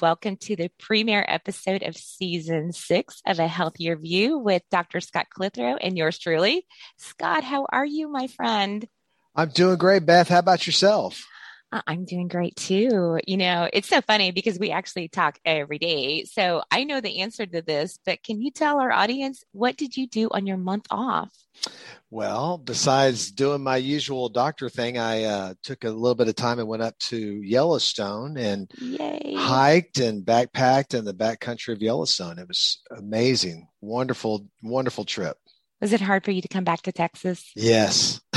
Welcome to the premiere episode of season six of A Healthier View with Dr. Scott Clitheroe and yours truly. Scott, how are you, my friend? I'm doing great, Beth. How about yourself? Uh, I'm doing great too. You know, it's so funny because we actually talk every day. So I know the answer to this, but can you tell our audience what did you do on your month off? Well, besides doing my usual doctor thing, I uh, took a little bit of time and went up to Yellowstone and Yay. hiked and backpacked in the backcountry of Yellowstone. It was amazing, wonderful, wonderful trip. Was it hard for you to come back to Texas? Yes.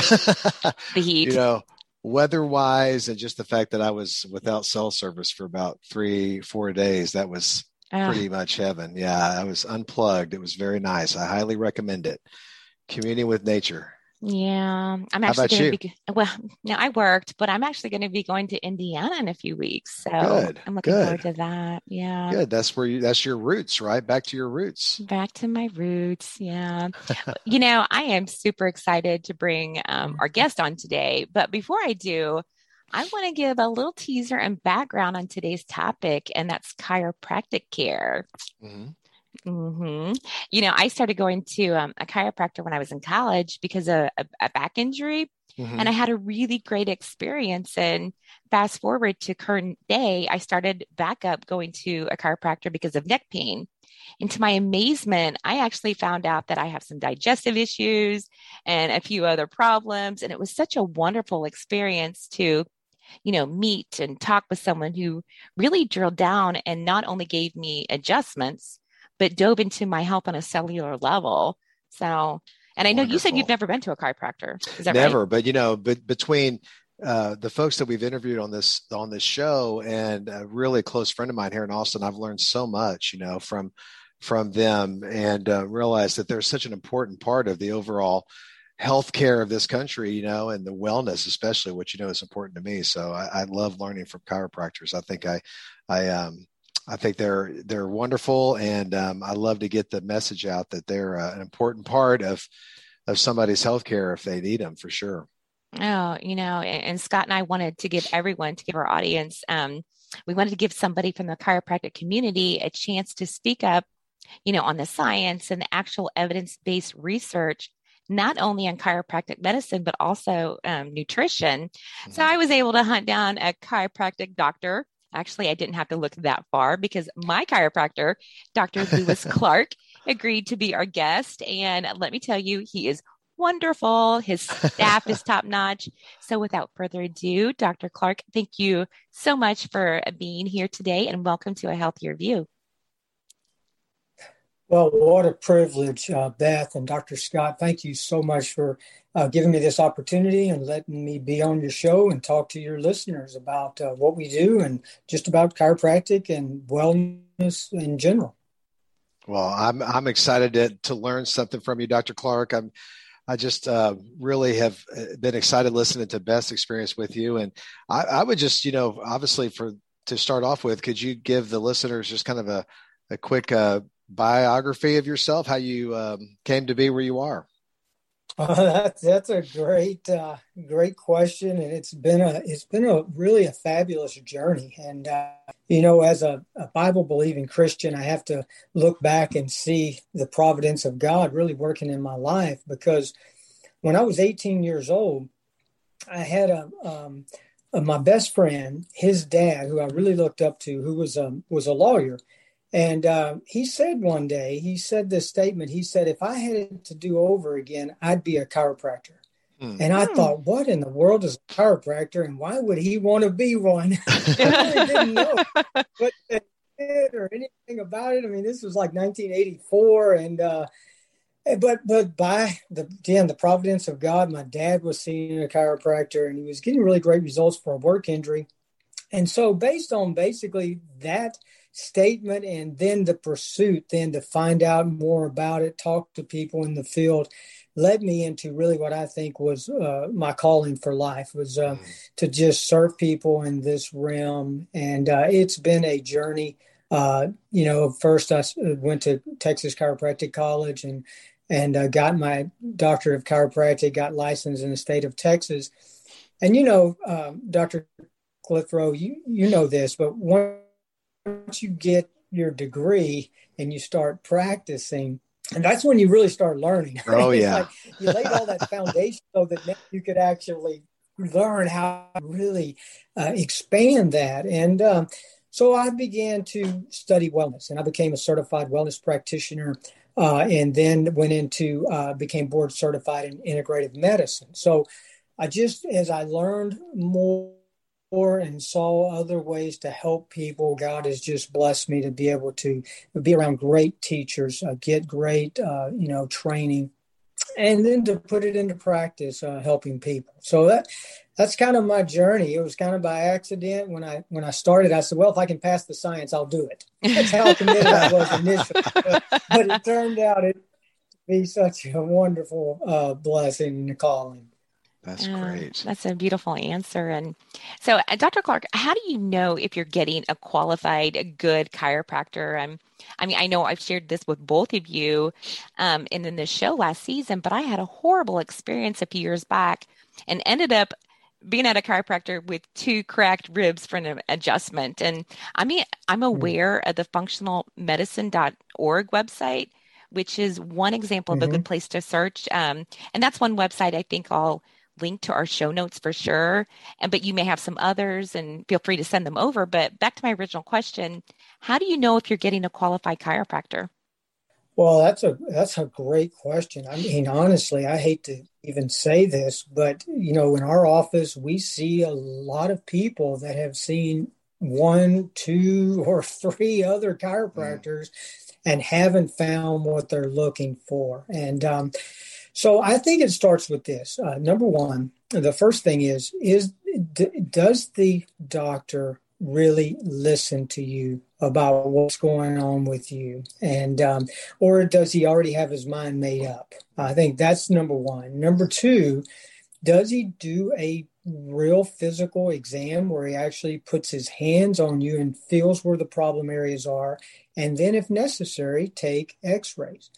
The heat. you know, weather wise, and just the fact that I was without cell service for about three, four days, that was Oh, pretty much heaven. Yeah, I was unplugged. It was very nice. I highly recommend it. Communing with nature. Yeah. I'm actually going to be, well, no, I worked, but I'm actually going to be going to Indiana in a few weeks. So Good, I'm looking good. forward to that. Yeah. Good. That's where you, that's your roots, right? Back to your roots. Back to my roots. Yeah. you know, I am super excited to bring um, our guest on today. But before I do, I want to give a little teaser and background on today's topic, and that's chiropractic care. Mhm. Hmm You know, I started going to um, a chiropractor when I was in college because of a, a back injury, Mhm. and I had a really great experience. And fast forward to current day, I started back up going to a chiropractor because of neck pain. And to my amazement, I actually found out that I have some digestive issues and a few other problems. And it was such a wonderful experience to, you know, meet and talk with someone who really drilled down and not only gave me adjustments, but dove into my health on a cellular level. So, and I know you said you've never been to a chiropractor. Is that Never, right? but you know, but between uh, the folks that we've interviewed on this on this show and a really close friend of mine here in Austin, I've learned so much, you know, from from them and uh, realized that they're such an important part of the overall healthcare of this country, you know, and the wellness, especially, which you know is important to me. So I, I love learning from chiropractors. I think I, I, um, I think they're they're wonderful, and um, I love to get the message out that they're uh, an important part of of somebody's healthcare if they need them for sure. Oh, you know, and, and Scott and I wanted to give everyone, to give our audience, um, we wanted to give somebody from the chiropractic community a chance to speak up, you know, on the science and the actual evidence based research, not only on chiropractic medicine, but also um, nutrition. So Mm-hmm. I was able to hunt down a chiropractic doctor. Actually, I didn't have to look that far because my chiropractor, Dr. Lewis Clark, agreed to be our guest. And let me tell you, he is wonderful. His staff is top notch. So without further ado, Dr. Clark, thank you so much for being here today and welcome to a healthier view. Well, what a privilege, uh, Beth and Dr. Scott. Thank you so much for uh, giving me this opportunity and letting me be on your show and talk to your listeners about uh, what we do and just about chiropractic and wellness in general. Well, I'm I'm excited to to learn something from you, Dr. Clark. I'm I just uh, really have uh, been excited listening to Beth's experience with you, and I, I would just you know obviously for to start off with, could you give the listeners just kind of a a quick uh, biography of yourself, how you um, came to be where you are? Uh, that's that's a great uh, great question, and it's been a it's been a really a fabulous journey. And uh, you know, as a, a Bible believing Christian, I have to look back and see the providence of God really working in my life. Because when I was 18 years old, I had a, um, a my best friend, his dad, who I really looked up to, who was a was a lawyer. And uh, he said one day, he said this statement. He said, "If I had it to do over again, I'd be a chiropractor." Hmm. And I Hmm. thought, what in the world is a chiropractor, and why would he want to be one? I really didn't know what they did or anything about it. I mean, this was like 1984, and uh, but but by the again the providence of God, my dad was seeing a chiropractor, and he was getting really great results for a work injury. and so based on basically that statement and then the pursuit then to find out more about it talk to people in the field led me into really what i think was uh, my calling for life was uh, mm-hmm. to just serve people in this realm. And uh, it's been a journey. Uh, you know first i went to texas chiropractic college and and uh, got my doctorate of chiropractic got licensed in the state of texas. And you know um, dr clitheroe you you know this but one once you get your degree and you start practicing, and that's when you really start learning. Right? Oh yeah, like you laid all that foundation so that you could actually learn how to really uh, expand that. And um, so I began to study wellness, and I became a certified wellness practitioner. Uh, and then went into uh, became board certified in integrative medicine. So I just as I learned more and saw other ways to help people. God has just blessed me to be able to be around great teachers, uh, get great, uh, you know, training, and then to put it into practice, uh, helping people. So that that's kind of my journey. It was kind of by accident when I when I started. I said, "Well, if I can pass the science, I'll do it." That's how committed I was initially. But, but, it turned out it to be such a wonderful uh, blessing and calling. That's great. That's a beautiful answer. And so, uh, Dr. Clark, how do you know if you're getting a qualified, good chiropractor? Um, I mean, I know I've shared this with both of you um, in, in the show last season, but I had a horrible experience a few years back and ended up being at a chiropractor with two cracked ribs for an adjustment. And I mean, I'm hmm. aware of the functionalmedicine.org website, which is one example mm-hmm. of a good mm-hmm. place to search. Um, and that's one website I think I'll link to our show notes for sure. And but you may have some others and feel free to send them over. But back to my original question, how do you know if you're getting a qualified chiropractor? Well, that's a that's a great question. I mean, honestly, I hate to even say this, but you know, in our office, we see a lot of people that have seen one, two, or three other chiropractors mm. and haven't found what they're looking for. And um, so I think it starts with this. Uh, number one, the first thing is is d- does the doctor really listen to you about what's going on with you? And um, or does he already have his mind made up? I think that's number one. Number two does he do a real physical exam where he actually puts his hands on you and feels where the problem areas are? And then if necessary take x-rays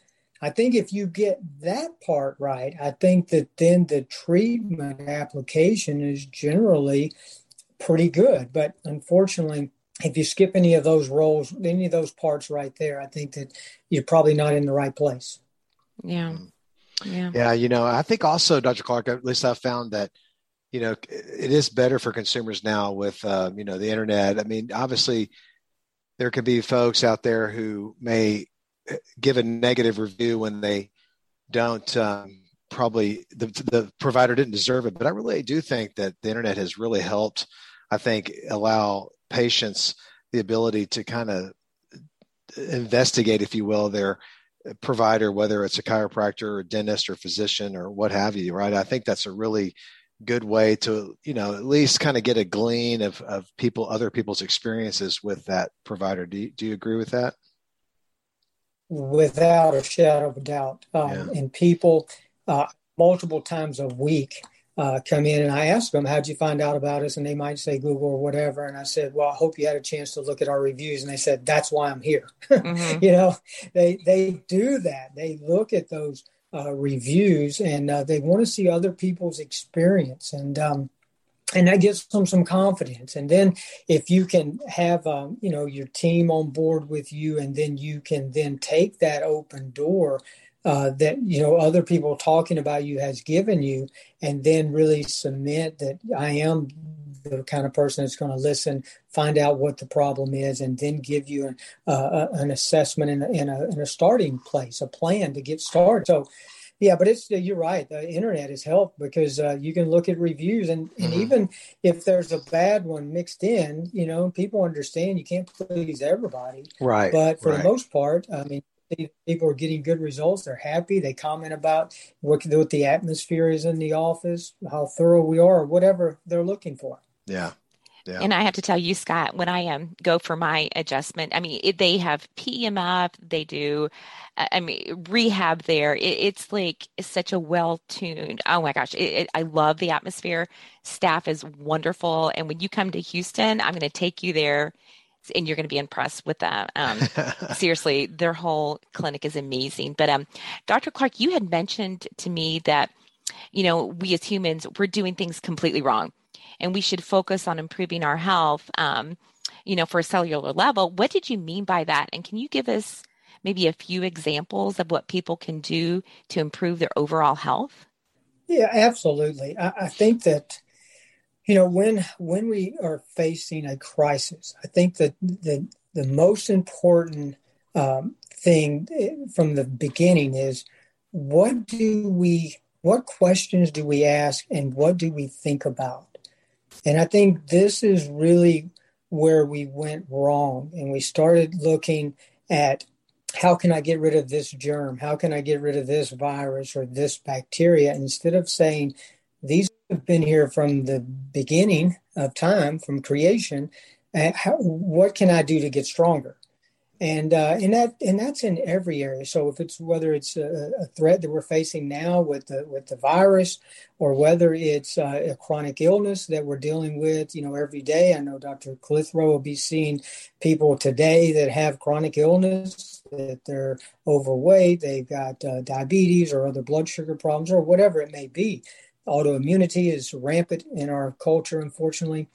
I think if you get that part right, I think that then the treatment application is generally pretty good. But unfortunately, if you skip any of those roles, any of those parts right there, I think that you're probably not in the right place. Yeah. Yeah. Yeah. You know, I think also, Dr. Clark, at least I've found that, you know, it is better for consumers now with, um, you know, the internet. I mean, obviously, there can be folks out there who may give a negative review when they don't um, probably the, the provider didn't deserve it. But i really do think that the internet has really helped i think allow patients the ability to kind of investigate if you will their provider whether it's a chiropractor or dentist or physician or what have you right? I think that's a really good way to you know at least kind of get a glean of, of people other people's experiences with that provider. Do you, do you agree with that without a shadow of a doubt. Um, yeah. And people uh, multiple times a week uh, come in and I ask them, How'd you find out about us? And they might say Google or whatever. And I said, Well, I hope you had a chance to look at our reviews. And they said, That's why I'm here. Mm-hmm. you know, they, they do that. They look at those uh, reviews and uh, they want to see other people's experience. And, um, and that gives them some confidence. And then if you can have um, you know your team on board with you and then you can then take that open door uh, that you know other people talking about you has given you and then really cement that i am the kind of person that's going to listen find out what the problem is and then give you an, uh, an assessment in a, in, a, in a starting place a plan to get started. So yeah, but it's you're right. The internet has helped because uh, you can look at reviews, and, and mm-hmm. even if there's a bad one mixed in, you know, people understand you can't please everybody. Right. But for right. the most part, I mean, people are getting good results. They're happy. They comment about what, what the atmosphere is in the office, how thorough we are, or whatever they're looking for. Yeah. Yeah. And I have to tell you, Scott, when I um, go for my adjustment, I mean, it, they have PEMF, they do, uh, I mean, rehab there. It, it's like it's such a well tuned. Oh my gosh, it, I love the atmosphere. Staff is wonderful, and when you come to Houston, I'm going to take you there, and you're going to be impressed with that. Um, seriously, their whole clinic is amazing. But um, Dr. Clark, you had mentioned to me that you know we as humans we're doing things completely wrong and we should focus on improving our health, um, you know, for a cellular level. What did you mean by that? And can you give us maybe a few examples of what people can do to improve their overall health? Yeah, absolutely. I, I think that you know when when we are facing a crisis, I think that the the most important um, thing eh, from the beginning is what do we what questions do we ask and what do we think about and I think this is really where we went wrong. And we started looking at how can I get rid of this germ? How can I get rid of this virus or this bacteria? Instead of saying, these have been here from the beginning of time, from creation. Uh, how, what can I do to get stronger? And uh, and that and that's in every area. So if it's whether it's a, a, threat that we're facing now with the with the virus, or whether it's uh, a chronic illness that we're dealing with, you know, every day. I know Dr. Clitheroe will be seeing people today that have chronic illness, that they're overweight, they've got uh, diabetes or other blood sugar problems, or whatever it may be. Autoimmunity is rampant in our culture, unfortunately,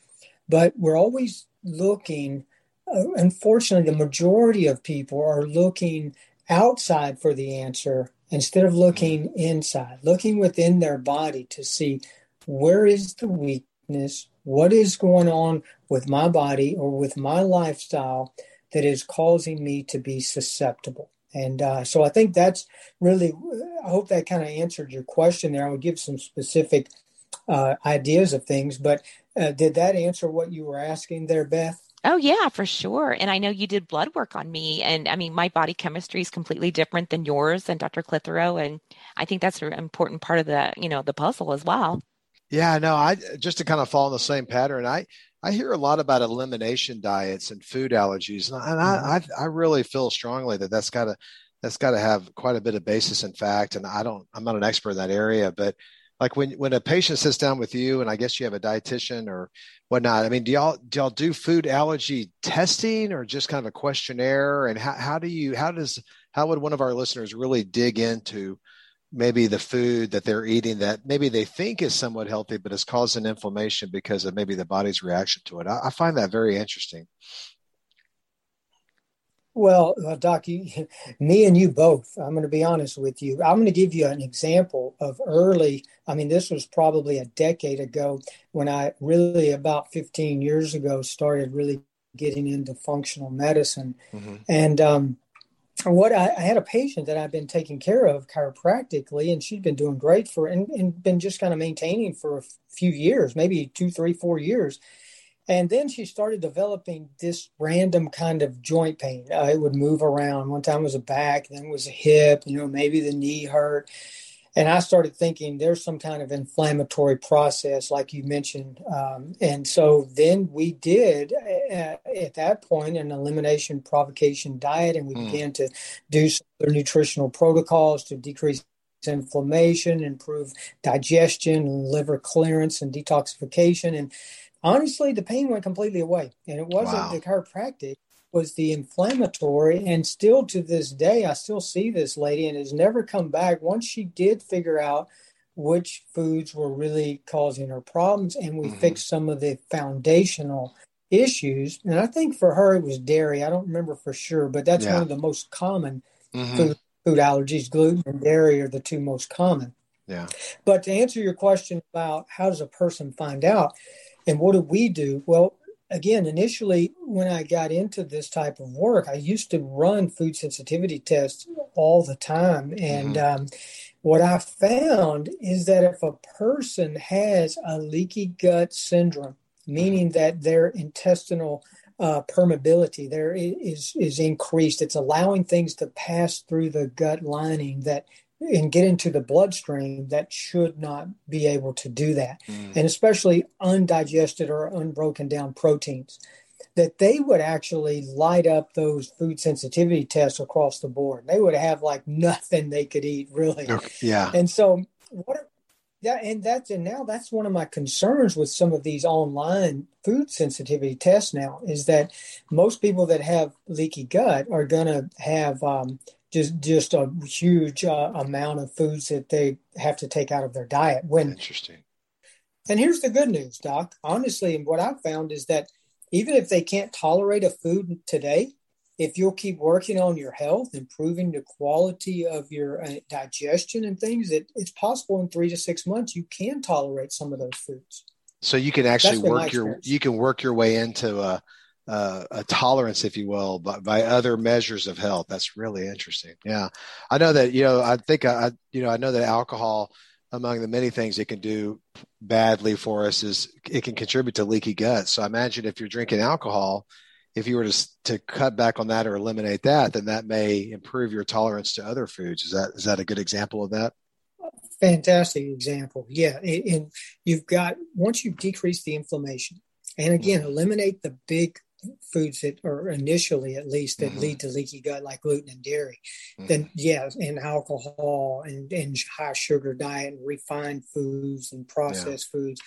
but we're always looking unfortunately, the majority of people are looking outside for the answer instead of looking mm-hmm. inside, looking within their body to see where is the weakness, what is going on with my body or with my lifestyle that is causing me to be susceptible. And uh, so I think that's really, I hope that kind of answered your question there. I would give some specific uh, ideas of things, but uh, did that answer what you were asking there, Beth? Oh yeah, for sure. And I know you did blood work on me, and I mean my body chemistry is completely different than yours and Dr. Clitheroe, and I think that's an important part of the you know the puzzle as well. Yeah, no, I just to kind of follow the same pattern. I I hear a lot about elimination diets and food allergies, and I mm-hmm. I, I really feel strongly that that's got to that's got to have quite a bit of basis in fact. And I don't I'm not an expert in that area, but like when when a patient sits down with you and i guess you have a dietitian or whatnot i mean do y'all do y'all do food allergy testing or just kind of a questionnaire? And how, how do you how does how would one of our listeners really dig into maybe the food that they're eating that maybe they think is somewhat healthy but is causing inflammation because of maybe the body's reaction to it? I, I find that very interesting well, uh, Doc, you, me and you both. I'm going to be honest with you. I'm going to give you an example of early. I mean, this was probably a decade ago when I really, about 15 years ago, started really getting into functional medicine. Mm-hmm. And um, what I, I, had a patient that I've been taking care of chiropractically, and she'd been doing great for and, and been just kind of maintaining for a few years, maybe two, three, four years. And then she started developing this random kind of joint pain. Uh, it would move around. One time it was a back, then it was a hip, you know, maybe the knee hurt. And I started thinking there's some kind of inflammatory process, like you mentioned. Um, and so then we did, uh, at that point, an elimination provocation diet, and we mm. began to do some nutritional protocols to decrease inflammation, improve digestion, liver clearance, and detoxification. And honestly, the pain went completely away. And it wasn't wow. the chiropractic, it was the inflammatory. And still to this day, I still see this lady and has never come back. Once she did figure out which foods were really causing her problems, and we mm-hmm. fixed some of the foundational issues. And I think for her, it was dairy. I don't remember for sure, but that's yeah. one of the most common mm-hmm. food, food allergies. Gluten and dairy are the two most common. Yeah. But to answer your question about how does a person find out, and what do we do? Well, again, initially, when I got into this type of work, I used to run food sensitivity tests all the time. And mm-hmm. um, what I found is that if a person has a leaky gut syndrome, meaning mm-hmm. that their intestinal uh, permeability there is is increased. It's allowing things to pass through the gut lining that and get into the bloodstream that should not be able to do that. Mm. And especially undigested or unbroken down proteins, that they would actually light up those food sensitivity tests across the board. They would have like nothing they could eat, really. Yeah. And so, what yeah, and that's and now that's one of my concerns with some of these online food sensitivity tests now is that most people that have leaky gut are going to have um, just just a huge uh, amount of foods that they have to take out of their diet. When Interesting. and here's the good news, Doc. Honestly, and what I've found is that even if they can't tolerate a food today, if you'll keep working on your health, improving the quality of your uh, digestion and things, it, it's possible in three to six months you can tolerate some of those foods. So you can actually That's been my work your you can work your way into a a, a tolerance, if you will, by, by other measures of health. That's really interesting. Yeah, I know that. You know, I think I, I you know I know that alcohol, among the many things it can do badly for us, is it can contribute to leaky gut. So I imagine if you're drinking alcohol, if you were to to cut back on that or eliminate that, then that may improve your tolerance to other foods. Is that is that a good example of that? Fantastic example. Yeah. And, and you've got, once you decrease the inflammation, and again, mm-hmm. eliminate the big foods that are initially at least that Mhm. lead to leaky gut, like gluten and dairy, Mhm. then yeah, and alcohol and, and high sugar diet and refined foods and processed foods,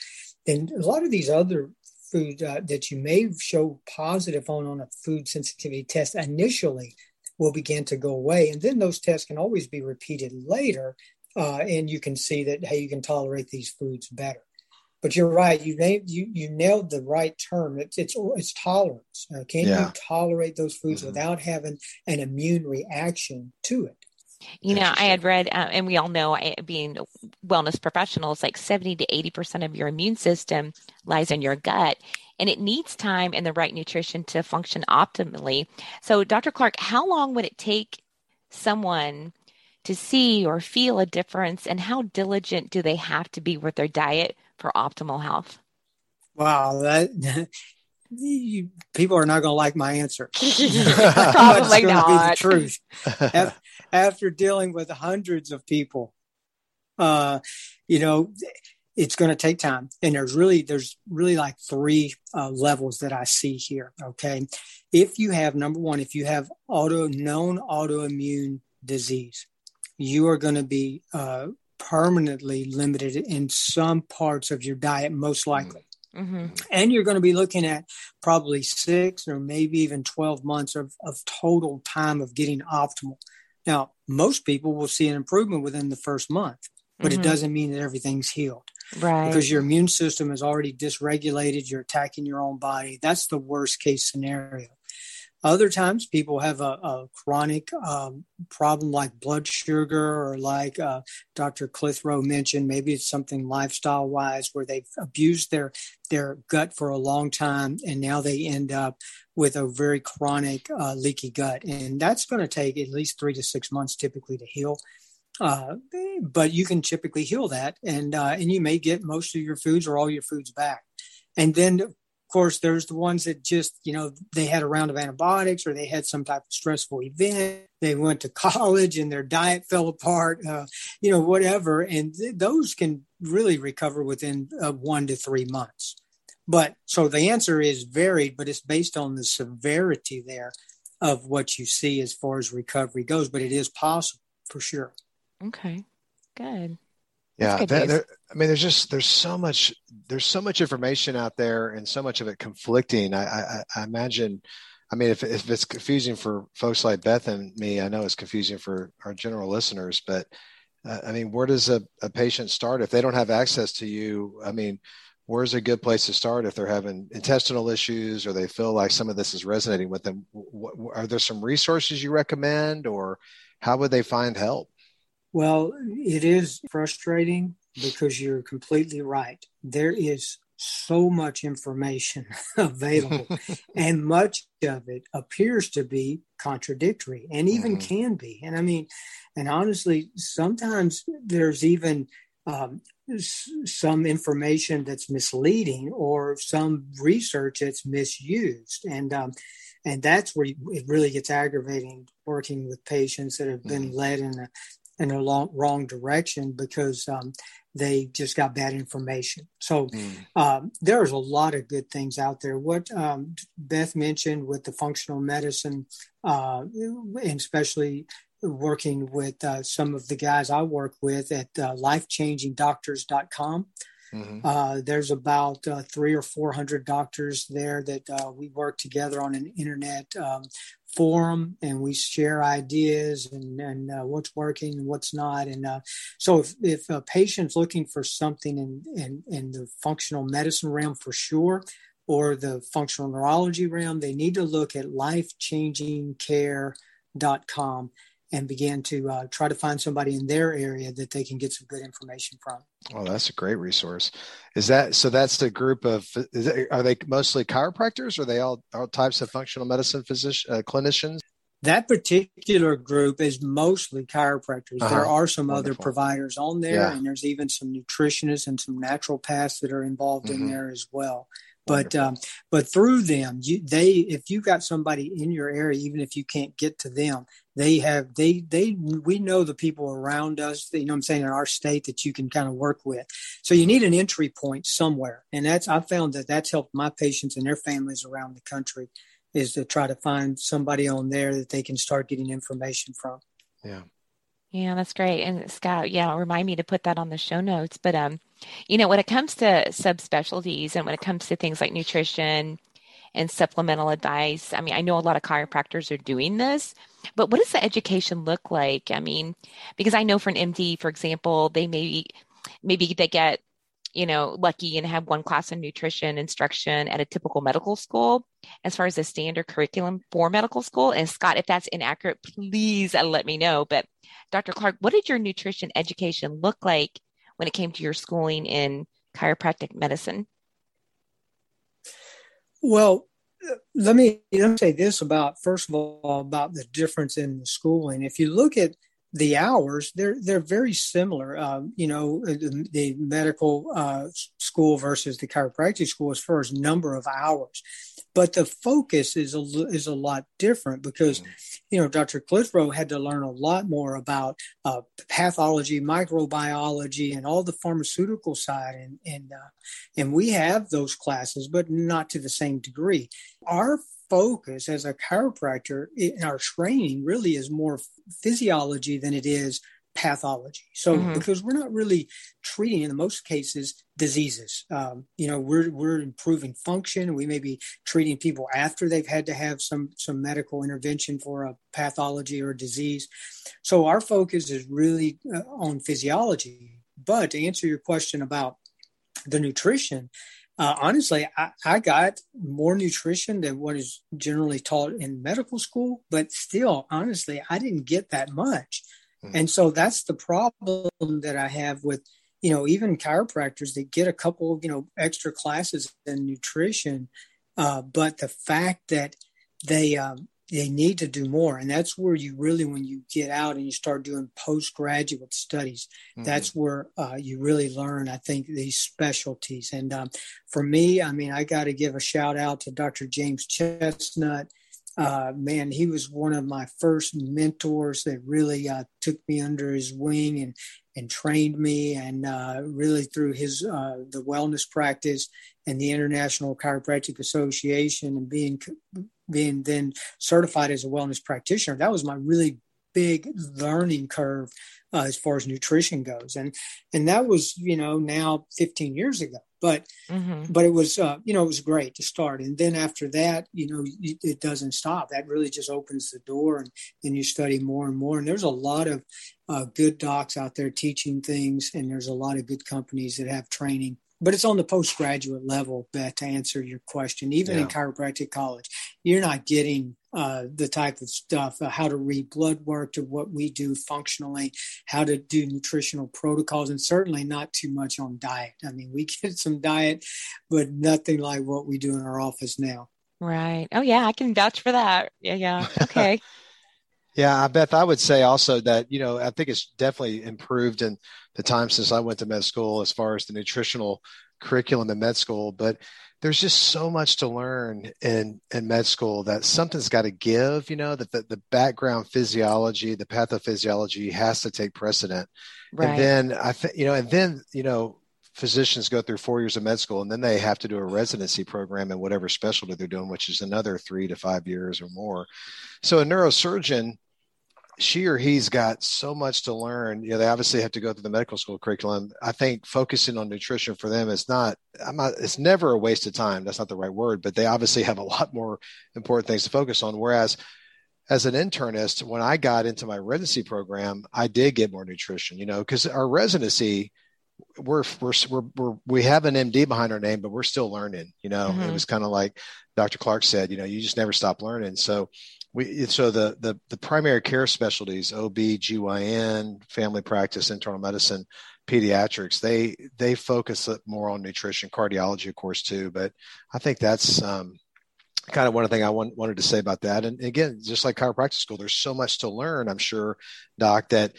then a lot of these other food uh, that you may show positive on on a food sensitivity test initially will begin to go away, and then those tests can always be repeated later, uh, and you can see that hey, you can tolerate these foods better. But you're right. You named you you nailed the right term. It's it's it's tolerance. Uh, can Yeah. you tolerate those foods Mhm. without having an immune reaction to it? You know, I had read, uh, and we all know, I- being wellness professionals, like 70 to 80% of your immune system lies in your gut, and it needs time and the right nutrition to function optimally. So, Dr. Clark, how long would it take someone to see or feel a difference, and how diligent do they have to be with their diet for optimal health? Wow, that you, people are not going to like my answer. Probably But Be the not. truth. Af- After dealing with hundreds of people, uh, you know, it's going to take time. And there's really, there's really like three uh, levels that I see here. Okay, if you have number one, if you have auto known autoimmune disease, you are going to be uh, permanently limited in some parts of your diet, most likely. Hmm and you're going to be looking at probably six or maybe even 12 months of, of total time of getting optimal. Now most people will see an improvement within the first month but Mhm. it doesn't mean that everything's healed. Right. because your immune system is already dysregulated you're attacking your own body. That's the worst case scenario other times people have a, a chronic um, problem like blood sugar or like uh, dr clitheroe mentioned maybe it's something lifestyle wise where they've abused their their gut for a long time and now they end up with a very chronic uh, leaky gut. And that's going to take at least three to six months typically to heal. Uh, but you can typically heal that and uh, and you may get most of your foods or all your foods back. And then course there's the ones that just you know they had a round of antibiotics or they had some type of stressful event they went to college and their diet fell apart uh, you know whatever and th- those can really recover within uh, one to three months but so the answer is varied but it's based on the severity there of what you see as far as recovery goes but it is possible for sure Okay. Good. Yeah that- there- i mean there's just there's so much there's so much information out there and so much of it conflicting. I i, I imagine i mean if, if it's confusing for folks like beth and me i know it's confusing for our general listeners but uh, i mean where does a, a patient start if they don't have access to you? I mean where's a good place to start if they're having intestinal issues or they feel like some of this is resonating with them? What, are there some resources you recommend or how would they find help Well, it is frustrating because you're completely right. There is so much information available, and much of it appears to be contradictory and even Mhm. can be. And I mean, and honestly, sometimes there's even um, s- some information that's misleading or some research that's misused. And um, and that's where it really gets aggravating working with patients that have been led in a in the long, wrong direction because um, they just got bad information. So mm. um, there's a lot of good things out there. What um, Beth mentioned with the functional medicine, uh, and especially working with uh, some of the guys I work with at uh, lifechangingdoctors.com. Mm-hmm. Uh, there's about uh, three or four hundred doctors there that uh, we work together on an internet um, forum, and we share ideas and, and uh, what's working and what's not. And uh, so, if, if a patient's looking for something in, in in the functional medicine realm for sure, or the functional neurology realm, they need to look at lifechangingcare.com and begin to uh, try to find somebody in their area that they can get some good information from. Well, that's a great resource. Is that so? That's the group of. It, are they mostly chiropractors? Or are they all, all types of functional medicine physician uh, clinicians? That particular group is mostly chiropractors. Uh-huh. There are some Wonderful. other providers on there, yeah. and there's even some nutritionists and some naturopaths that are involved mm-hmm. in there as well but um, but through them you, they if you've got somebody in your area even if you can't get to them they have they they we know the people around us you know i'm saying in our state that you can kind of work with. So you need an entry point somewhere. And that's i found that that's helped my patients and their families around the country is to try to find somebody on there that they can start getting information from. Yeah yeah that's great and scott yeah remind me to put that on the show notes but um you know when it comes to subspecialties and when it comes to things like nutrition and supplemental advice i mean i know a lot of chiropractors are doing this but what does the education look like? I mean, because I know for an MD, for example, they maybe maybe they get you know lucky and have one class in nutrition instruction at a typical medical school. As far as the standard curriculum for medical school and scott if that's inaccurate please uh, let me know. But dr clark what did your nutrition education look like when it came to your schooling in chiropractic medicine? Well let me, let me say this about first of all about the difference in the schooling. If you look at the hours, they're they're very similar. Um, you know, the, the medical uh, school versus the chiropractic school as far as number of hours but the focus is a, is a lot different because mm-hmm. you know dr clitheroe had to learn a lot more about uh, pathology microbiology and all the pharmaceutical side and and uh, and we have those classes but not to the same degree our focus as a chiropractor in our training really is more physiology than it is pathology. So mm-hmm. because we're not really treating in the most cases diseases, um, you know, we're we're improving function. We may be treating people after they've had to have some some medical intervention for a pathology or a disease. So our focus is really uh, on physiology. But to answer your question about the nutrition, uh, honestly, I, I, got more nutrition than what is generally taught in medical school, but still, honestly, I didn't get that much. Mm-hmm. And so that's the problem that I have with, you know, even chiropractors that get a couple of, you know, extra classes in nutrition. Uh, but the fact that they, um, they need to do more. And that's where you really, when you get out and you start doing postgraduate studies, mm-hmm. that's where uh, you really learn, I think, these specialties. And um, for me, I mean, I got to give a shout out to Dr. James Chestnut uh, man, he was one of my first mentors that really uh, took me under his wing and and trained me, and uh, really through his uh, the wellness practice and the International Chiropractic Association and being being then certified as a wellness practitioner. That was my really big learning curve uh, as far as nutrition goes, and and that was you know now 15 years ago. But mm-hmm. but it was uh, you know it was great to start. And then after that you know it doesn't stop. That really just opens the door and then you study more and more. And there's a lot of uh, good docs out there teaching things. And there's a lot of good companies that have training but it's on the postgraduate level, Beth, to answer your question. Even yeah. in chiropractic college, you're not getting uh, the type of stuff, uh, how to read blood work to what we do functionally, how to do nutritional protocols, and certainly not too much on diet. I mean, we get some diet, but nothing like what we do in our office now. Right. Oh, yeah, I can vouch for that. Yeah, yeah. Okay. Yeah, Beth, I would say also that, you know, I think it's definitely improved in the time since I went to med school as far as the nutritional curriculum in med school. But there's just so much to learn in in med school that something's got to give you know that the, the background physiology the pathophysiology has to take precedent right. and then i think you know and then you know physicians go through four years of med school and then they have to do a residency program in whatever specialty they're doing which is another three to five years or more so a neurosurgeon she or he's got so much to learn. You know, they obviously have to go through the medical school curriculum. I think focusing on nutrition for them is not, I'm not, it's never a waste of time. That's not the right word, but they obviously have a lot more important things to focus on. Whereas as an internist, when I got into my residency program, I did get more nutrition, you know, because our residency, we're, we're, we're, we're, we have an MD behind our name, but we're still learning, you know, mm-hmm. it was kind of like Dr. Clark said, you know, you just never stop learning. So we so the the the primary care specialties OB GYN family practice internal medicine pediatrics they they focus more on nutrition cardiology of course too. But I think that's um, kind of one of the thing I want, wanted to say about that. And again just like chiropractic school there's so much to learn I'm sure doc that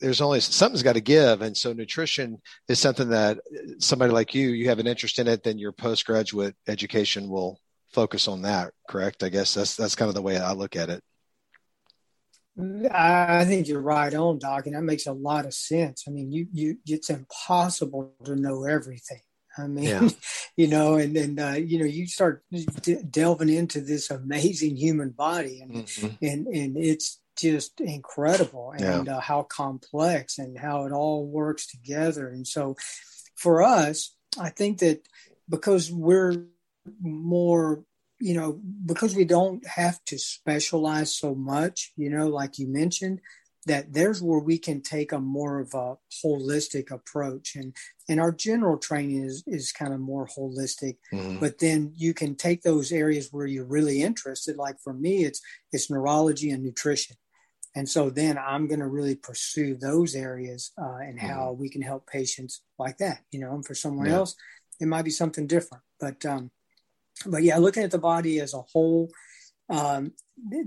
there's only something's got to give. And so nutrition is something that somebody like you you have an interest in it then your postgraduate education will focus on that correct i guess that's that's kind of the way i look at it i think you're right on doc and that makes a lot of sense i mean you you it's impossible to know everything i mean yeah. you know and then uh, you know you start de- delving into this amazing human body and mm-hmm. and and it's just incredible and yeah. uh, how complex and how it all works together and so for us i think that because we're more you know because we don't have to specialize so much you know like you mentioned that there's where we can take a more of a holistic approach and and our general training is is kind of more holistic mm-hmm. but then you can take those areas where you're really interested like for me it's it's neurology and nutrition and so then i'm going to really pursue those areas uh, and mm-hmm. how we can help patients like that you know and for someone yeah. else it might be something different but um but yeah, looking at the body as a whole um,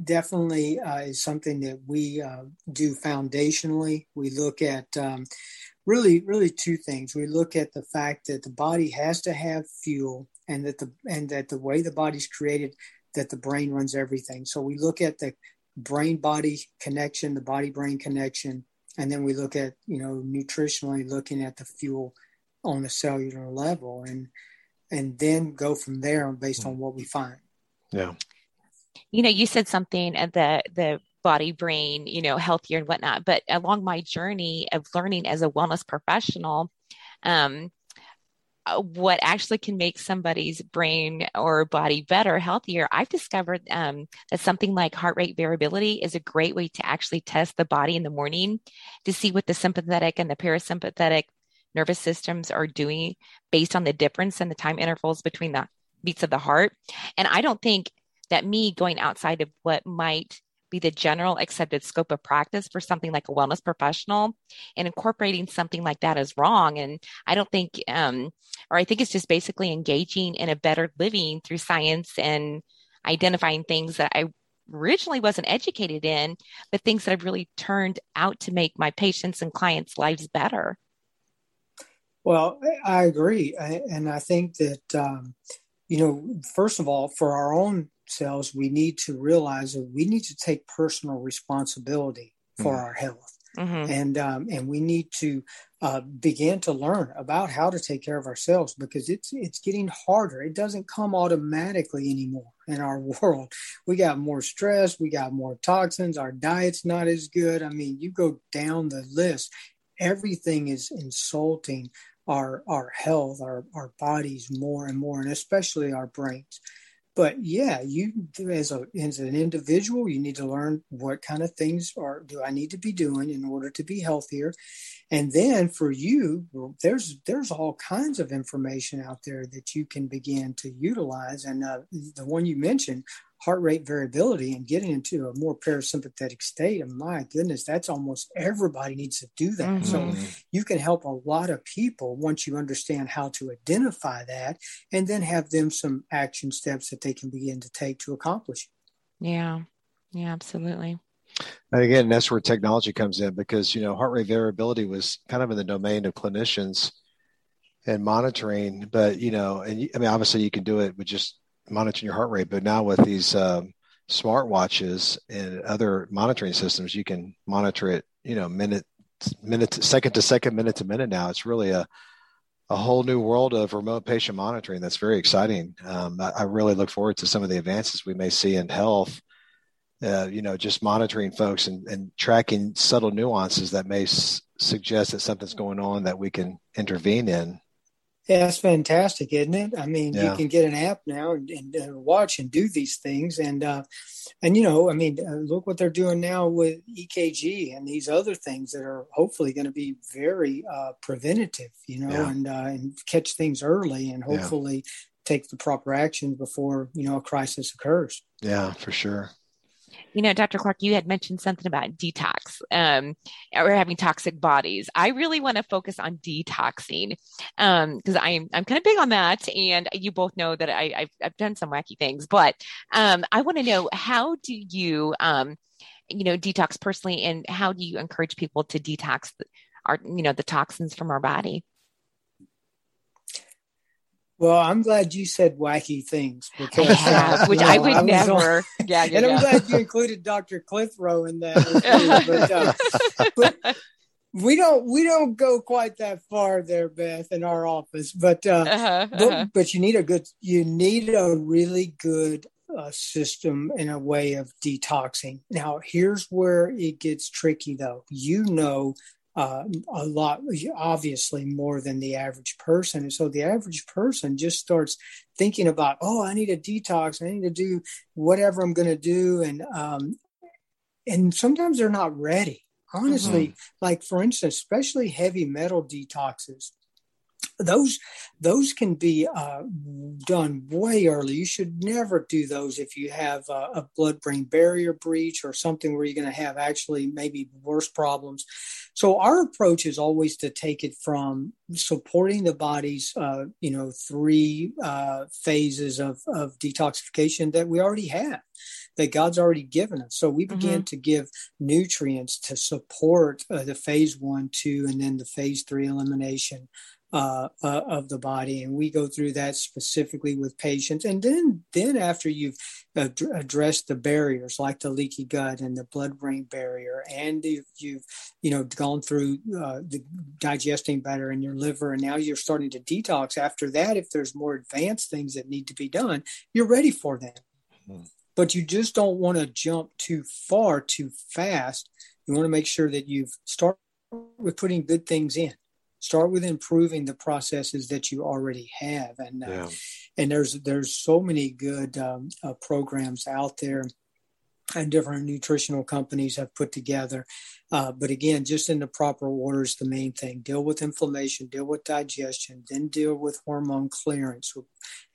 definitely uh, is something that we uh, do foundationally. We look at um, really, really two things. We look at the fact that the body has to have fuel, and that the and that the way the body's created, that the brain runs everything. So we look at the brain body connection, the body brain connection, and then we look at you know nutritionally looking at the fuel on a cellular level and and then go from there based on what we find. Yeah. You know, you said something at the the body brain, you know, healthier and whatnot. But along my journey of learning as a wellness professional, um, uh, what actually can make somebody's brain or body better, healthier, I've discovered um, that something like heart rate variability is a great way to actually test the body in the morning to see what the sympathetic and the parasympathetic nervous systems are doing based on the difference in the time intervals between the beats of the heart. And I don't think that me going outside of what might be the general accepted scope of practice for something like a wellness professional and incorporating something like that is wrong. And I don't think, um, or I think it's just basically engaging in a better living through science and identifying things that I originally wasn't educated in, but things that have really turned out to make my patients and clients' lives better. Well, I agree. And I think that, um, you know, first of all, for our own selves, we need to realize that we need to take personal responsibility for mm-hmm. our health. Mm-hmm. And um, and we need to uh, begin to learn about how to take care of ourselves because it's it's getting harder. It doesn't come automatically anymore in our world. We got more stress, we got more toxins, our diet's not as good. I mean, you go down the list, everything is insulting our our health, our our bodies more and more, and especially our brains. But yeah, you as a as an individual, you need to learn what kind of things are do I need to be doing in order to be healthier, and then for you, there's there's all kinds of information out there that you can begin to utilize, and uh, the one you mentioned heart rate variability and getting into a more parasympathetic state. And my goodness, that's almost everybody needs to do that. Mm-hmm. So you can help a lot of people once you understand how to identify that and then have them some action steps that they can begin to take to accomplish. it. Yeah. Yeah, absolutely. And again, that's where technology comes in because, you know, heart rate variability was kind of in the domain of clinicians and monitoring. But you know, and I mean, obviously you can do it with just monitoring your heart rate, but now with these um, smart watches and other monitoring systems, you can monitor it. You know, minute, minute, second to second, minute to minute. Now it's really a a whole new world of remote patient monitoring that's very exciting. Um, I, I, really look forward to some of the advances we may see in health. Uh, you know, just monitoring folks and, and tracking subtle nuances that may s- suggest that something's going on that we can intervene in yeah, that's fantastic, isn't it? I mean, yeah. you can get an app now and, and uh, watch and do these things, and uh, and you know, I mean, uh, look what they're doing now with EKG and these other things that are hopefully going to be very uh, preventative, you know, yeah. and uh, and catch things early and hopefully yeah. take the proper action before you know a crisis occurs. Yeah, for sure you know, Dr. Clark, you had mentioned something about detox um, or having toxic bodies. I really want to focus on detoxing because um, I'm I'm kind of big on that, and you both know that I, have I've done some wacky things, but um, I want to know how do you um, you know detox personally, and how do you encourage people to detox our you know the toxins from our body? Well, I'm glad you said wacky things because uh, which you know, I would I never. On, yeah, yeah, and I'm glad you included Dr. Clitheroe in that. but, uh, but, we don't we don't go quite that far there, Beth, in our office. But uh, uh-huh, but, uh-huh. but you need a good you need a really good uh, system and a way of detoxing. Now, here's where it gets tricky, though. You know uh, a lot, obviously more than the average person. And so the average person just starts thinking about, oh, I need a detox. I need to do whatever I'm going to do. And, um, and sometimes they're not ready. Honestly, mm-hmm. like for instance, especially heavy metal detoxes, those those can be uh, done way early. You should never do those if you have a, a blood-brain barrier breach or something where you're going to have actually maybe worse problems. So our approach is always to take it from supporting the body's, uh, you know, three uh, phases of, of detoxification that we already have that God's already given us. So we began mm-hmm. to give nutrients to support uh, the phase one, two, and then the phase three elimination uh, uh, of the body, and we go through that specifically with patients. And then, then after you've ad- addressed the barriers like the leaky gut and the blood-brain barrier, and you've, you've you know gone through uh, the digesting better in your liver, and now you're starting to detox. After that, if there's more advanced things that need to be done, you're ready for them. Mm-hmm. But you just don't want to jump too far too fast. You want to make sure that you've started with putting good things in start with improving the processes that you already have. And uh, yeah. and there's there's so many good um, uh, programs out there and different nutritional companies have put together. Uh, but again just in the proper order is the main thing. Deal with inflammation deal with digestion then deal with hormone clearance.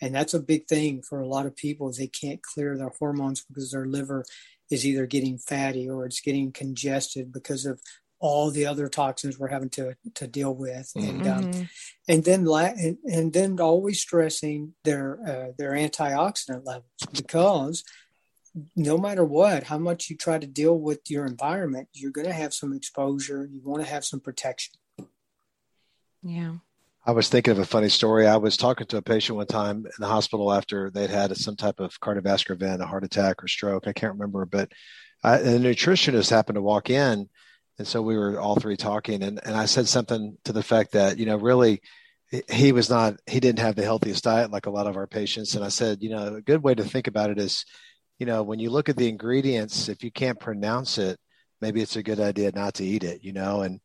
And that's a big thing for a lot of people they can't clear their hormones because their liver is either getting fatty or it's getting congested because of all the other toxins we're having to to deal with, and mm-hmm. um, and then la- and, and, then always stressing their uh, their antioxidant levels because no matter what, how much you try to deal with your environment, you're going to have some exposure. You want to have some protection. Yeah. I was thinking of a funny story. I was talking to a patient one time in the hospital after they'd had some type of cardiovascular event, a heart attack or stroke. I can't remember, but I, a nutritionist happened to walk in and so we were all three talking and, and i said something to the fact that you know really he was not he didn't have the healthiest diet like a lot of our patients. And i said you know a good way to think about it is you know when you look at the ingredients if you can't pronounce it maybe it's a good idea not to eat it you know? And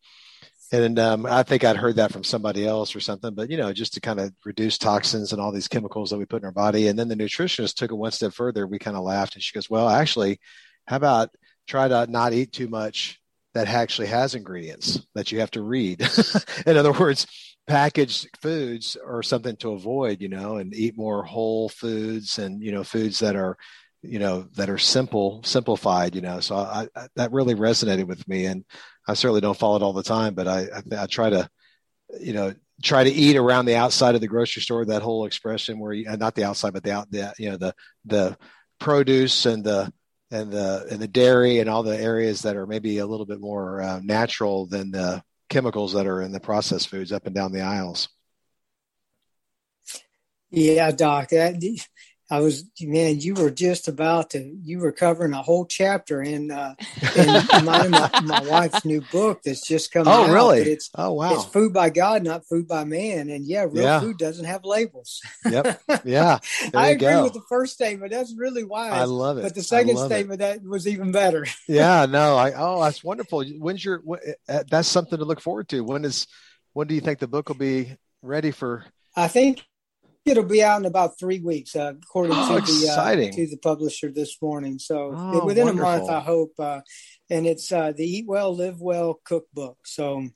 and um, i think i'd heard that from somebody else or something but you know just to kind of reduce toxins and all these chemicals that we put in our body. And then the nutritionist took it one step further. We kind of laughed and she goes well actually how about try to not eat too much that actually has ingredients that you have to read. in other words, packaged foods are something to avoid, you know, and eat more whole foods and, you know, foods that are, you know, that are simple, simplified, you know. So I, I that really resonated with me. And I certainly don't follow it all the time, but I, I, I try to, you know, try to eat around the outside of the grocery store, that whole expression where you, not the outside, but the out, the, you know, the, the produce and the, and the and the dairy and all the areas that are maybe a little bit more uh, natural than the chemicals that are in the processed foods up and down the aisles. Yeah, Doc. That, I was man, you were just about to you were covering a whole chapter in uh in my, my, my wife's new book that's just come oh, out. really? It's oh wow. It's food by God, not food by man. And yeah, real yeah. food doesn't have labels. yep. Yeah. I agree go. with the first statement. That's really wise. I love it. But the second statement it. that was even better. yeah, no, I oh that's wonderful. When's your uh, that's something to look forward to. When is when do you think the book will be ready for I think it'll be out in about three weeks, uh, according oh, to the uh, to the publisher this morning. So oh, within wonderful. a month, I hope. Uh, and it's uh, the Eat Well, Live Well cookbook. So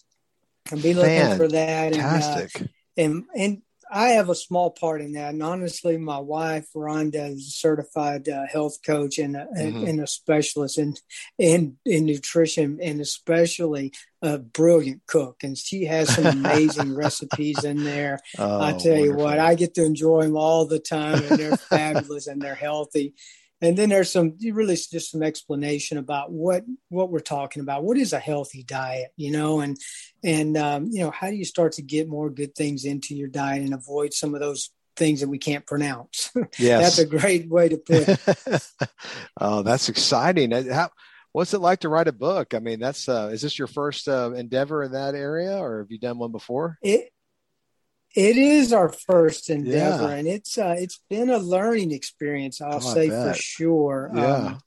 I'll be looking Fantastic. for that. And, and and I have a small part in that. And honestly, my wife, Rhonda, is a certified uh, health coach and a, mm-hmm. and a specialist in, in, in nutrition and especially a brilliant cook. And she has some amazing recipes in there. Oh, I tell wonderful. you what, I get to enjoy them all the time and they're fabulous and they're healthy. And then there's some really just some explanation about what what we're talking about. What is a healthy diet, you know, and and um, you know how do you start to get more good things into your diet and avoid some of those things that we can't pronounce. Yes, that's a great way to put it. oh, that's exciting. How, what's it like to write a book? I mean, that's uh, is this your first uh, endeavor in that area, or have you done one before? It it is our first endeavor, Yeah. and it's uh, it's been a learning experience. I'll Oh, say for sure. Yeah. Um,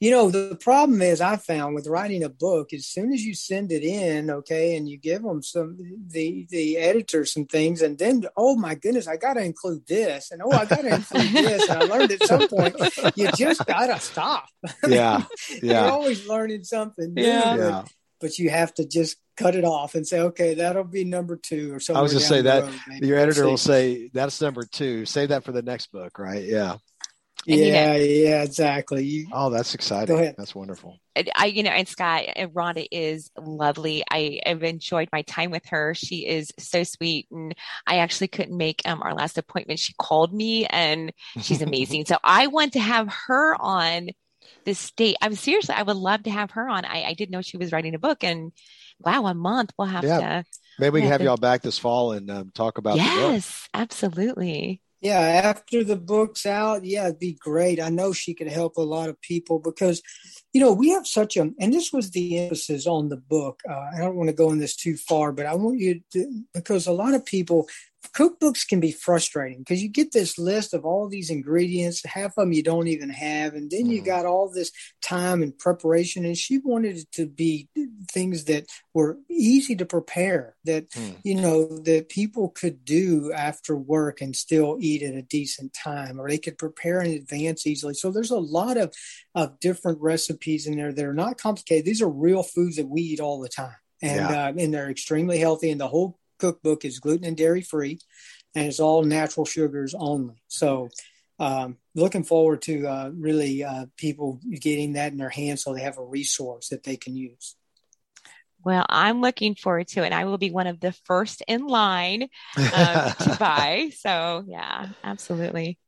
you know, the problem is I found with writing a book, as soon as you send it in, okay, and you give them some the the editor some things, and then oh my goodness, I got to include this, and oh I got to include this, and I learned at some point you just got to stop. Yeah, You're yeah, always learning something new, Yeah. yeah. But you have to just cut it off and say, okay, that'll be number two or something. I was just say that maybe. Your We'll editor will see. say that's number two. Save that for the next book, right? Yeah. And, you know- Yeah, yeah, exactly. You, Oh, that's exciting. Go ahead. That's wonderful. I, you know, and Scott and Rhonda is lovely. I have enjoyed my time with her. She is so sweet, and I actually couldn't make um, our last appointment. She called me, and she's amazing. so I want to have her on this state. I'm seriously, I would love to have her on. I, I didn't know she was writing a book, and wow, a month we'll have Yeah. to. Maybe we can Yeah, have the- y'all back this fall and um, talk about the book. Yes, absolutely. yeah, after the book's out, yeah, it'd be great. I know she could help a lot of people because, you know, we have such a, and this was the emphasis on the book. Uh, I don't want to go in this too far, but I want you to, because a lot of people, cookbooks can be frustrating because you get this list of all these ingredients, half of them you don't even have, and then you Mhm. got all this time and preparation. And she wanted it to be things that were easy to prepare, that Hmm. you know that people could do after work and still eat at a decent time, or they could prepare in advance easily. So there's a lot of of different recipes in there that are not complicated. These are real foods that we eat all the time, and Yeah. uh, and they're extremely healthy. And the whole cookbook is gluten and dairy free, and it's all natural sugars only. So. Um, looking forward to uh, really uh, people getting that in their hands so they have a resource that they can use. Well, I'm looking forward to it. And I will be one of the first in line um, to buy. So, yeah, absolutely.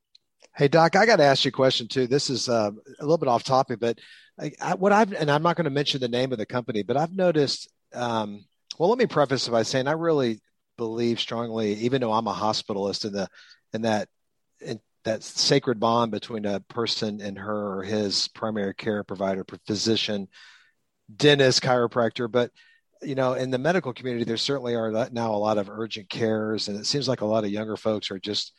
Hey Doc, I got to ask you a question too. This is uh, a little bit off topic, but I, I, what I've and I'm not going to mention the name of the company, but I've noticed. Um, well, let me preface by saying I really believe strongly, even though I'm a hospitalist, in the in that in that sacred bond between a person and her or his primary care provider, physician, dentist, chiropractor. But you know, in the medical community, there certainly are now a lot of urgent cares, and it seems like a lot of younger folks are just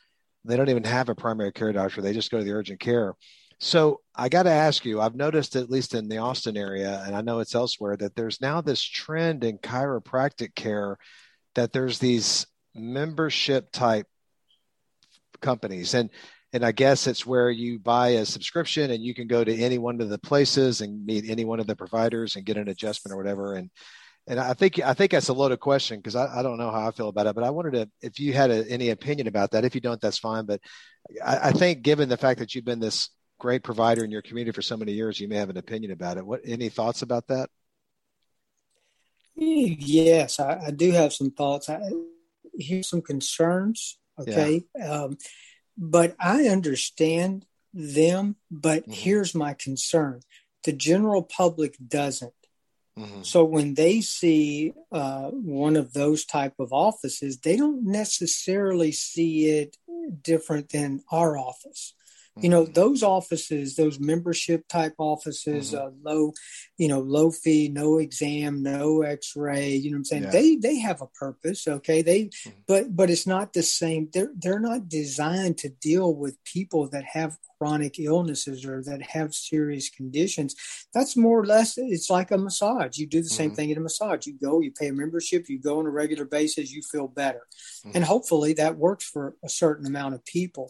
they don't even have a primary care doctor. They just go to the urgent care so i got to ask you i've noticed at least in the austin area and i know it's elsewhere that there's now this trend in chiropractic care that there's these membership type companies and and i guess it's where you buy a subscription and you can go to any one of the places and meet any one of the providers and get an adjustment or whatever and and I think I think that's a loaded question because I, I, don't know how I feel about it, but I wanted to if you had a, any opinion about that. If you don't, that's fine. But I, I, think given the fact that you've been this great provider in your community for so many years, you may have an opinion about it. What any thoughts about that? Yes, I, I do have some thoughts. I here's some concerns. Okay, yeah. um, but I understand them. But mm-hmm. here's my concern: the general public doesn't. Mm-hmm. So when they see uh, one of those type of offices, they don't necessarily see it different than our office you know those offices those membership type offices mm-hmm. uh, low you know low fee no exam no x-ray you know what i'm saying yeah. they they have a purpose okay they mm-hmm. but but it's not the same they're they're not designed to deal with people that have chronic illnesses or that have serious conditions that's more or less it's like a massage you do the same mm-hmm. thing at a massage you go you pay a membership you go on a regular basis you feel better mm-hmm. and hopefully that works for a certain amount of people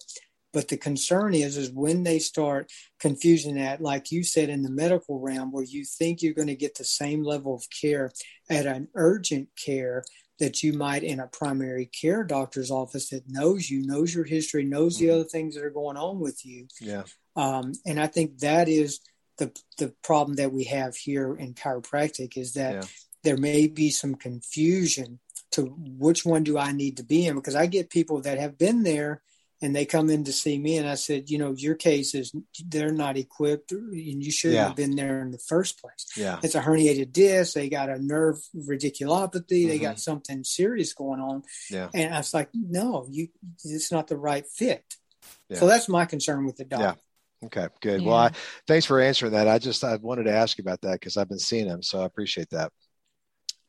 but the concern is, is when they start confusing that, like you said in the medical realm, where you think you're going to get the same level of care at an urgent care that you might in a primary care doctor's office that knows you, knows your history, knows mm-hmm. the other things that are going on with you. Yeah. Um, and I think that is the the problem that we have here in chiropractic is that yeah. there may be some confusion to which one do I need to be in because I get people that have been there and they come in to see me and i said you know your case is they're not equipped and you shouldn't yeah. have been there in the first place yeah it's a herniated disc they got a nerve radiculopathy mm-hmm. they got mm-hmm. something serious going on yeah and i was like no you it's not the right fit yeah. so that's my concern with the doctor yeah okay good yeah. well I, thanks for answering that i just i wanted to ask you about that because i've been seeing them so i appreciate that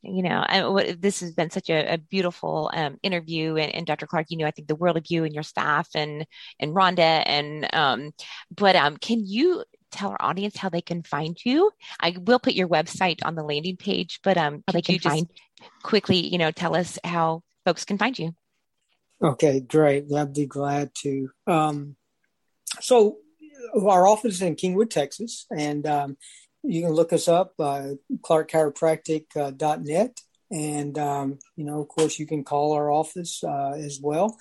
you know, I, this has been such a, a beautiful um, interview. And, and, Dr. Clark, you know, I think the world of you and your staff and and Rhonda. And um, but um, can you tell our audience how they can find you? I will put your website on the landing page, but um, they can find quickly, you know, tell us how folks can find you. Okay, great. I'd be glad to. Um, so our office is in Kingwood, Texas, and um, you can look us up, uh, clarkchiropractic.net. Uh, and, um, you know, of course, you can call our office uh, as well.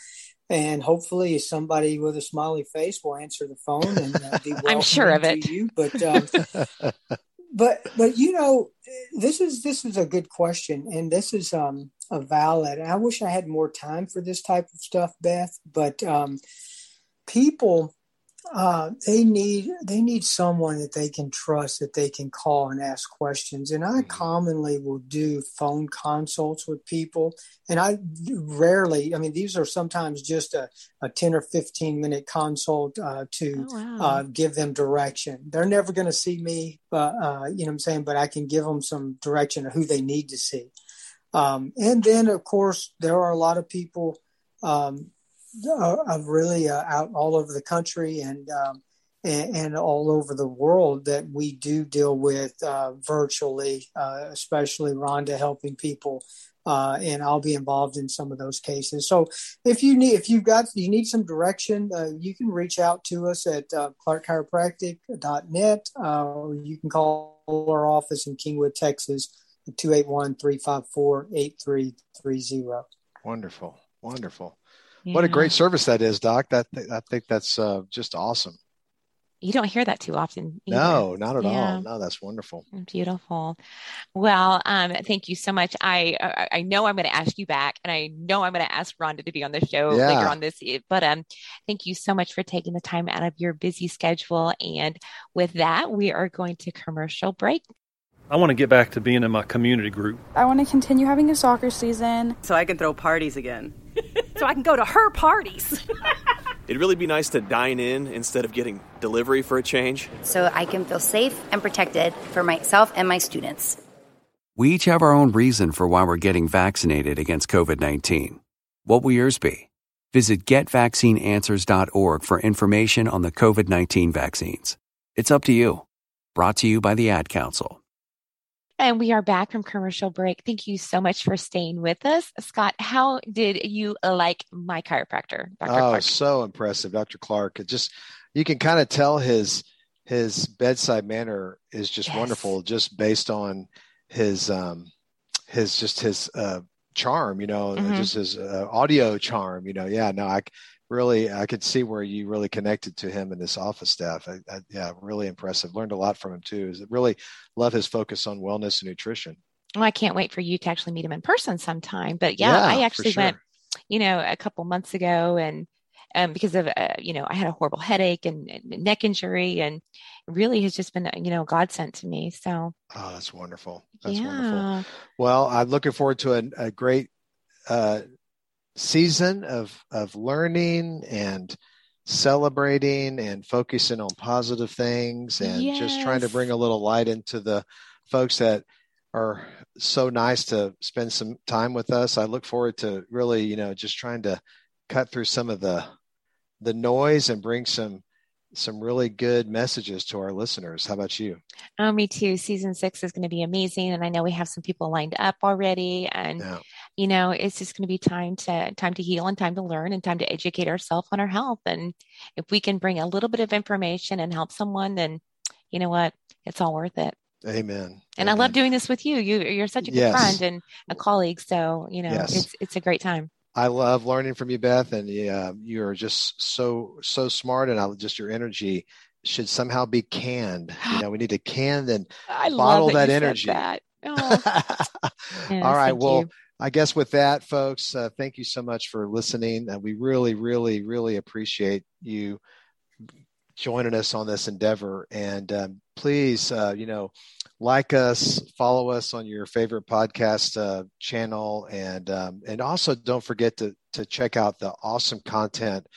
And hopefully, somebody with a smiley face will answer the phone and uh, be I'm sure of it. You. But, um, but, but you know, this is this is a good question, and this is um, a valid. I wish I had more time for this type of stuff, Beth. But um, people uh, they need they need someone that they can trust that they can call and ask questions. And i mm-hmm. commonly will do phone consults with people. And i rarely i mean these are sometimes just a, a 10 or 15 minute consult uh, to oh, wow. uh, give them direction. They're never going to see me but uh, you know what i'm saying? But i can give them some direction of who they need to see. Um, and then of course there are a lot of people um, uh, really uh, out all over the country and, um, and, and all over the world that we do deal with uh, virtually, uh, especially Rhonda helping people. Uh, and I'll be involved in some of those cases. So if you need, if you've got, you need some direction, uh, you can reach out to us at uh, clarkchiropractic.net, or you can call our office in Kingwood, Texas, 281-354-8330. Wonderful. Wonderful. What a great service that is, Doc. That I think that's uh, just awesome. You don't hear that too often. Either. No, not at yeah. all. No, that's wonderful. Beautiful. Well, um, thank you so much. I I know I'm going to ask you back, and I know I'm going to ask Rhonda to be on the show yeah. later on this. But um, thank you so much for taking the time out of your busy schedule. And with that, we are going to commercial break. I want to get back to being in my community group. I want to continue having a soccer season. So I can throw parties again. so I can go to her parties. It'd really be nice to dine in instead of getting delivery for a change. So I can feel safe and protected for myself and my students. We each have our own reason for why we're getting vaccinated against COVID 19. What will yours be? Visit getvaccineanswers.org for information on the COVID 19 vaccines. It's up to you. Brought to you by the Ad Council. And we are back from commercial break. Thank you so much for staying with us. Scott, how did you like my chiropractor, Dr. Oh, Clark? so impressive, Dr. Clark. It just you can kind of tell his his bedside manner is just yes. wonderful, just based on his um his just his uh charm, you know, mm-hmm. just his uh, audio charm, you know. Yeah, no, I really I could see where you really connected to him and this office staff. I, I, yeah, really impressive. Learned a lot from him too. Is really love his focus on wellness and nutrition. Well, I can't wait for you to actually meet him in person sometime. But yeah, yeah I actually sure. went, you know, a couple months ago and um, because of uh, you know I had a horrible headache and, and, neck injury, and really has just been you know God sent to me. So oh, that's wonderful. That's yeah. wonderful. Well, I'm looking forward to a, a great uh, season of of learning and celebrating and focusing on positive things and yes. just trying to bring a little light into the folks that are so nice to spend some time with us. I look forward to really, you know, just trying to cut through some of the the noise and bring some some really good messages to our listeners. How about you? Oh, me too. Season six is going to be amazing, and I know we have some people lined up already. And yeah. you know, it's just going to be time to time to heal and time to learn and time to educate ourselves on our health. And if we can bring a little bit of information and help someone, then you know what, it's all worth it. Amen. And Amen. I love doing this with you. You you're such a good yes. friend and a colleague. So you know, yes. it's it's a great time. I love learning from you, Beth, and yeah, you're just so so smart, and I just your energy should somehow be canned. You know, we need to can and I bottle that, that energy. That. Oh. yes, All right, well. You. I guess with that, folks, uh, thank you so much for listening. And we really, really, really appreciate you joining us on this endeavor. And um, please, uh, you know, like us, follow us on your favorite podcast uh, channel, and um, and also don't forget to to check out the awesome content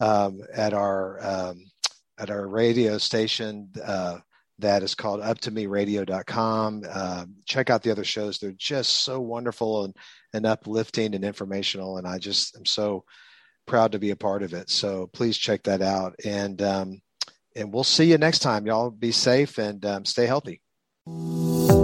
um, at our um, at our radio station uh, that is called up2meradio.com. Uh, check out the other shows; they're just so wonderful and and uplifting and informational, and I just am so proud to be a part of it. So please check that out, and um, and we'll see you next time. Y'all be safe and um, stay healthy. 嗯